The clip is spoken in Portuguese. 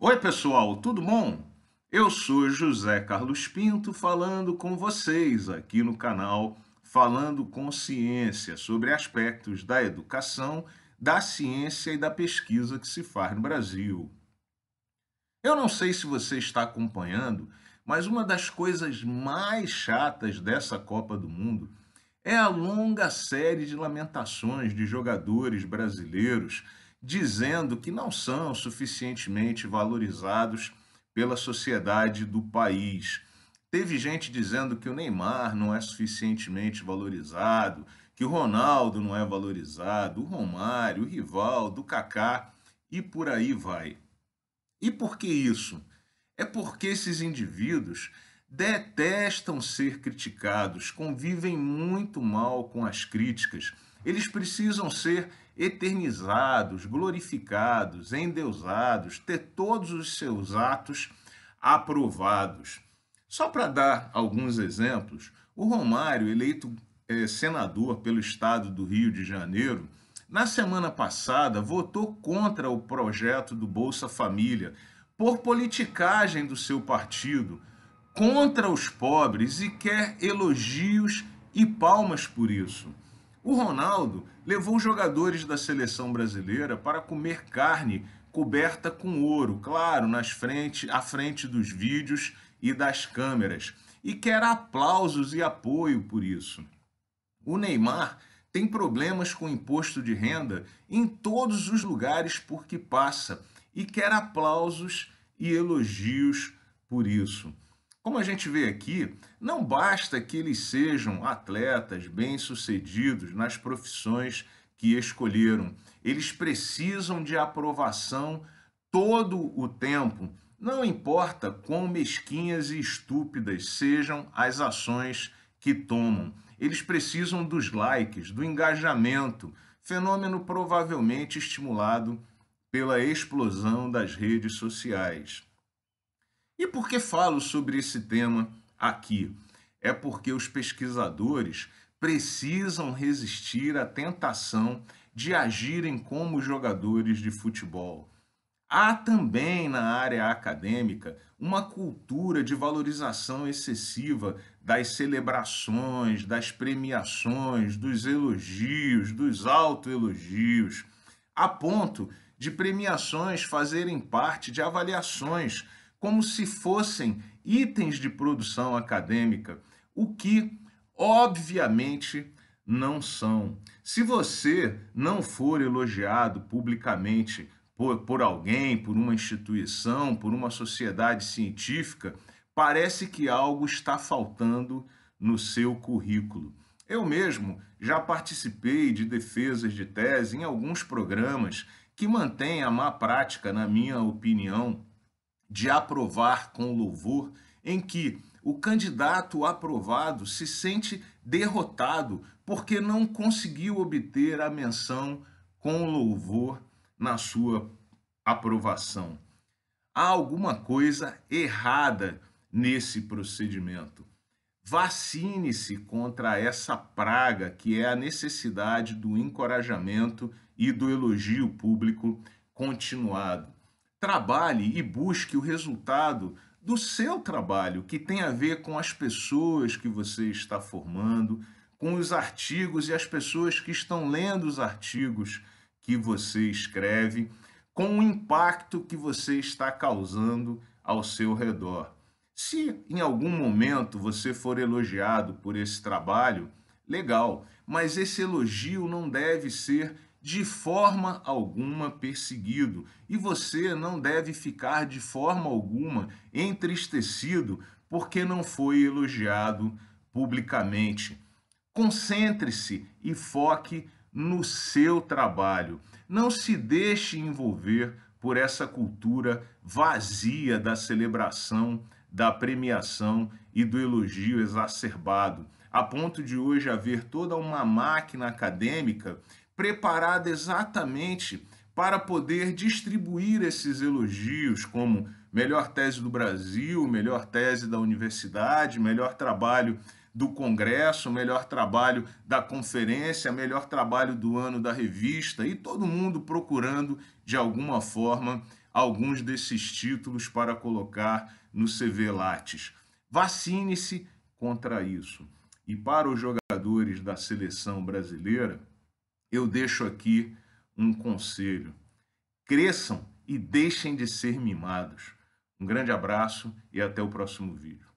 Oi, pessoal, tudo bom? Eu sou José Carlos Pinto falando com vocês aqui no canal Falando com Ciência sobre aspectos da educação, da ciência e da pesquisa que se faz no Brasil. Eu não sei se você está acompanhando, mas uma das coisas mais chatas dessa Copa do Mundo é a longa série de lamentações de jogadores brasileiros dizendo que não são suficientemente valorizados pela sociedade do país. Teve gente dizendo que o Neymar não é suficientemente valorizado, que o Ronaldo não é valorizado, o Romário, o Rivaldo, o Kaká e por aí vai. E por que isso? É porque esses indivíduos detestam ser criticados, convivem muito mal com as críticas. Eles precisam ser eternizados, glorificados, endeusados, ter todos os seus atos aprovados. Só para dar alguns exemplos, o Romário, eleito é, senador pelo estado do Rio de Janeiro, na semana passada votou contra o projeto do Bolsa Família por politicagem do seu partido, contra os pobres e quer elogios e palmas por isso. O Ronaldo levou jogadores da seleção brasileira para comer carne coberta com ouro, claro, nas frente, à frente dos vídeos e das câmeras, e quer aplausos e apoio por isso. O Neymar tem problemas com imposto de renda em todos os lugares por que passa e quer aplausos e elogios por isso. Como a gente vê aqui, não basta que eles sejam atletas bem-sucedidos nas profissões que escolheram. Eles precisam de aprovação todo o tempo. Não importa quão mesquinhas e estúpidas sejam as ações que tomam. Eles precisam dos likes, do engajamento, fenômeno provavelmente estimulado pela explosão das redes sociais. E por que falo sobre esse tema aqui? É porque os pesquisadores precisam resistir à tentação de agirem como jogadores de futebol. Há também na área acadêmica uma cultura de valorização excessiva das celebrações, das premiações, dos elogios, dos autoelogios, a ponto de premiações fazerem parte de avaliações como se fossem itens de produção acadêmica, o que, obviamente, não são. Se você não for elogiado publicamente por, por alguém, por uma instituição, por uma sociedade científica, parece que algo está faltando no seu currículo. Eu mesmo já participei de defesas de tese em alguns programas que mantêm a má prática, na minha opinião, de aprovar com louvor, em que o candidato aprovado se sente derrotado porque não conseguiu obter a menção com louvor na sua aprovação. Há alguma coisa errada nesse procedimento. Vacine-se contra essa praga que é a necessidade do encorajamento e do elogio público continuado trabalhe e busque o resultado do seu trabalho, que tem a ver com as pessoas que você está formando, com os artigos e as pessoas que estão lendo os artigos que você escreve, com o impacto que você está causando ao seu redor. Se em algum momento você for elogiado por esse trabalho, legal, mas esse elogio não deve ser de forma alguma perseguido, e você não deve ficar de forma alguma entristecido porque não foi elogiado publicamente. Concentre-se e foque no seu trabalho. Não se deixe envolver por essa cultura vazia da celebração, da premiação e do elogio exacerbado, a ponto de hoje haver toda uma máquina acadêmica preparada exatamente para poder distribuir esses elogios como melhor tese do Brasil, melhor tese da universidade, melhor trabalho do congresso, melhor trabalho da conferência, melhor trabalho do ano da revista e todo mundo procurando de alguma forma alguns desses títulos para colocar no CV Lattes. Vacine-se contra isso. E para os jogadores da seleção brasileira, eu deixo aqui um conselho: cresçam e deixem de ser mimados. Um grande abraço e até o próximo vídeo.